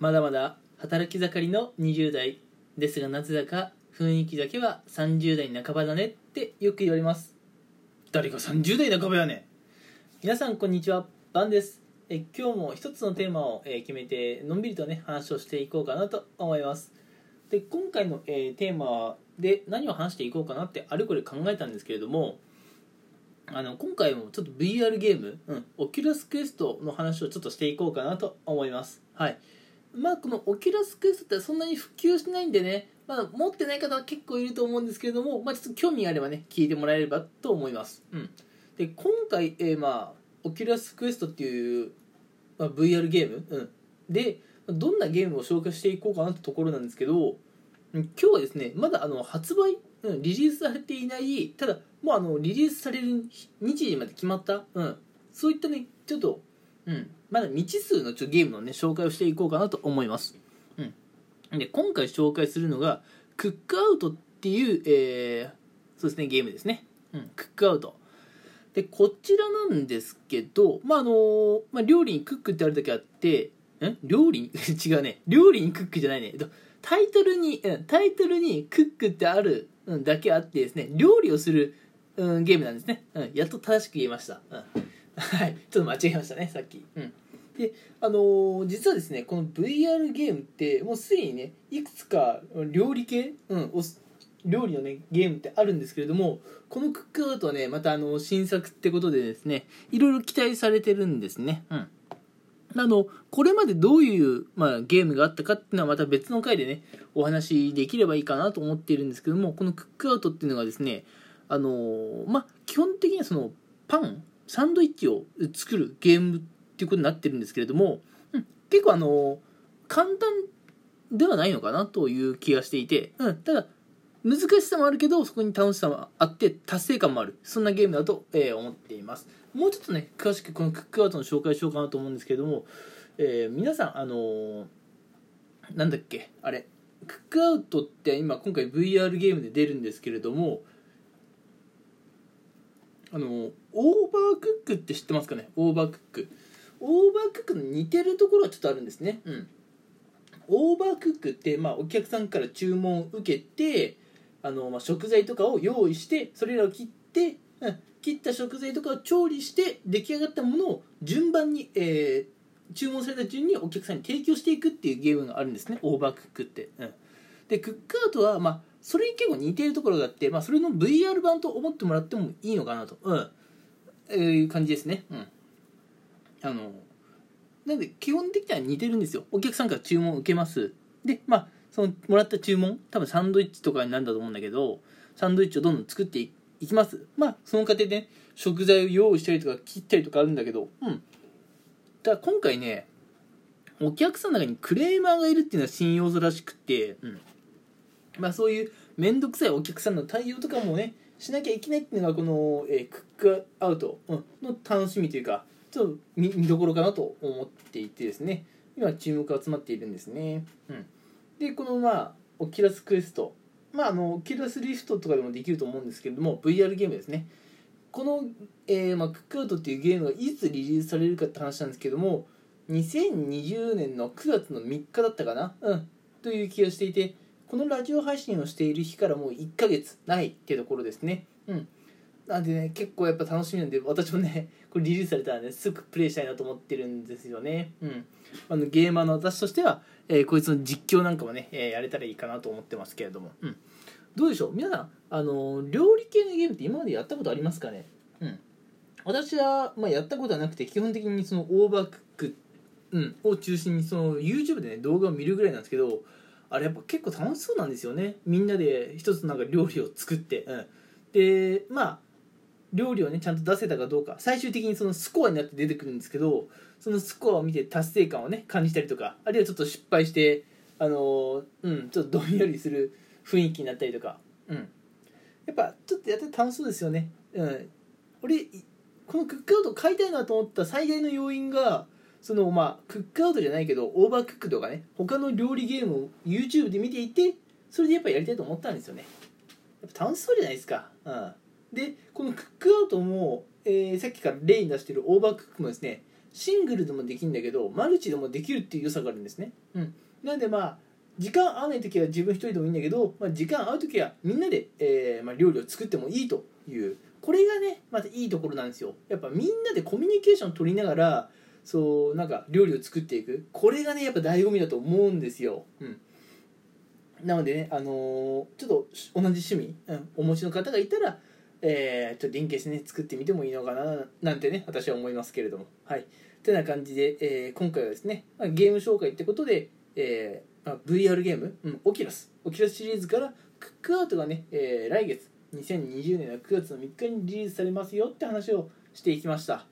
まだまだ働き盛りの20代ですがなぜだか雰囲気だけは30代半ばだねってよく言われます。誰が30代半ばやねん。皆さんこんにちはバンです。え今日も一つのテーマを、えー決めてのんびりとね話をしていこうかなと思います。で今回の、えーテーマで何を話していこうかなってあれこれ考えたんですけれどもあの今回もちょっと VR ゲーム、うん、オキュラスクエストの話をちょっとしていこうかなと思います。はいまあこのオキュラスクエストってそんなに普及してないんでね、まあ、持ってない方は結構いると思うんですけれども、まあ、ちょっと興味があればね聞いてもらえればと思います、うん、で今回、えーまあオキュラスクエストっていう、まあ、VR ゲーム、うん、でどんなゲームを紹介していこうかなってところなんですけど今日はですねまだあの発売、リリースされていないただもうあのリリースされる日時まで決まった、うん、そういったねちょっと、うん、まだ未知数のちょゲームのね紹介をしていこうかなと思います、うん、で今回紹介するのがクックアウトっていう、えーそうですねゲームですね、うん、クックアウト。でこちらなんですけどまああのまあ、料理にクックってあるだけあってん料理？に 違うね。料理にクックじゃないね。タイトルに、タイトルにクックってある、だけあってですね料理をする、うん、ゲームなんですね、うん、やっと正しく言えました、うん、はい。ちょっと間違えましたねさっき、うん、であのー実はですねこの VR ゲームってもうすでにねいくつか料理系、うん、お料理のねゲームってあるんですけれどもこのクックアウトはねまたあの新作ってことでですねいろいろ期待されてるんですね。うん。あのこれまでどういう、まあ、ゲームがあったかっていうのはまた別の回でねお話しできればいいかなと思っているんですけどもこのクックアウトっていうのがですねあのまあ基本的にはそのパンサンドイッチを作るゲームっていうことになってるんですけれども、うん、結構あの簡単ではないのかなという気がしていて、うん、ただ難しさもあるけどそこに楽しさもあって達成感もある。そんなゲームだと、えー思っています。もうちょっとね詳しくこのクックアウトの紹介しようかなと思うんですけれども、えー皆さんあのーなんだっけあれクックアウトって今今回 VR ゲームで出るんですけれどもあのオーバークックって知ってますかね？オーバークック。オーバークックの似てるところはちょっとあるんですね。うん。オーバークックって、まあ、お客さんから注文を受けてあの、まあ、食材とかを用意してそれらを切って、うん、切った食材とかを調理して出来上がったものを順番に、えー注文された順にお客さんに提供していくっていうゲームがあるんですね。オーバークックって、うん、でクックアウトは、まあ、それに結構似てるところがあって、まあ、それの VR 版と思ってもらってもいいのかなと、うん。えいう感じですね、うん、あのなんで基本的には似てるんですよ。お客さんから注文を受けます。でまあそのもらった注文多分サンドイッチとかになるんだと思うんだけどサンドイッチをどんどん作っていきます。まあその過程でね食材を用意したりとか切ったりとかあるんだけどうん。だから今回ねお客さんの中にクレーマーがいるっていうのは仕様らしくて、うん、まあそういう面倒くさいお客さんの対応とかもねしなきゃいけないっていうのがこの、えークックアウトの楽しみというかちょっと見見どころかなと思っていてですね。今注目が集まっているんですね、うん、でこのまあオキュラスクエスト。まああのオキラスリフトとかでもできると思うんですけれども VR ゲームですね。この、えーまあ、クックアウトっていうゲームがいつリリースされるかって話なんですけども2020年の9月の3日だったかな？うん。という気がしていてこのラジオ配信をしている日からもう1ヶ月ないっていうところですね。うん。なんでね結構やっぱ楽しみなんで私もね これリリースされたらねすぐプレイしたいなと思ってるんですよね。うん。あのゲーマーの私としては、えーこいつの実況なんかもね、えーやれたらいいかなと思ってますけれども。うん。どうでしょう？皆さんあの料理系のゲームって今までやったことありますかね？うん。私は、まあ、やったことはなくて基本的にそのオーバークック、うん、を中心にその YouTube でね動画を見るぐらいなんですけどあれやっぱ結構楽しそうなんですよね。みんなで一つなんか料理を作って、うん、でまあ料理をねちゃんと出せたかどうか。最終的にそのスコアになって出てくるんですけどそのスコアを見て達成感をね感じたりとかあるいはちょっと失敗してあのーうんちょっとどんよりする雰囲気になったりとか。うん。やっぱちょっとやってて楽しそうですよね。うん。俺いこのクックアウト買いたいなと思った最大の要因がそのまあクックアウトじゃないけどオーバークックとかね他の料理ゲームを YouTube で見ていてそれでやっぱやりたいと思ったんですよね。やっぱ楽しそうじゃないですか。うん。でこのクックアウトも、えーさっきから例に出してるオーバークックもですねシングルでもできるんだけどマルチでもできるっていう良さがあるんですね、うん、なんでまあ時間合わない時は自分一人でもいいんだけど、まあ、時間合う時はみんなで、えーまあ、料理を作ってもいいという。これがねまたいいところなんですよ。やっぱみんなでコミュニケーション取りながらそうなんか料理を作っていく。これがねやっぱ醍醐味だと思うんですよ、うん、なのでね、あのーちょっと同じ趣味、うん、お持ちの方がいたら、えーちょっと連携してね作ってみてもいいのかななんてね私は思いますけれども。はい。てな感じで、えー今回はですね、まあゲーム紹介ってことで、えーまあ、VR ゲーム、うん、オキュラスオキュラスシリーズからクックアウトがね、えー来月2020年の9月の3日にリリースされますよって話をしていきました、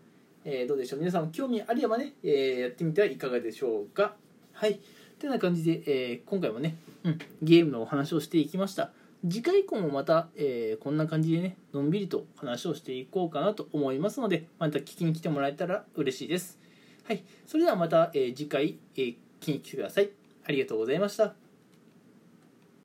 えーどうでしょう？皆さんも興味あればね、えーやってみてはいかがでしょうか？はい。てな感じで、えー今回もね、うん、ゲームのお話をしていきました。次回以降もまた、えーこんな感じでねのんびりと話をしていこうかなと思いますのでまた聞きに来てもらえたら嬉しいです。はい。それではまた、えー次回、え聞きに来てください。ありがとうございました。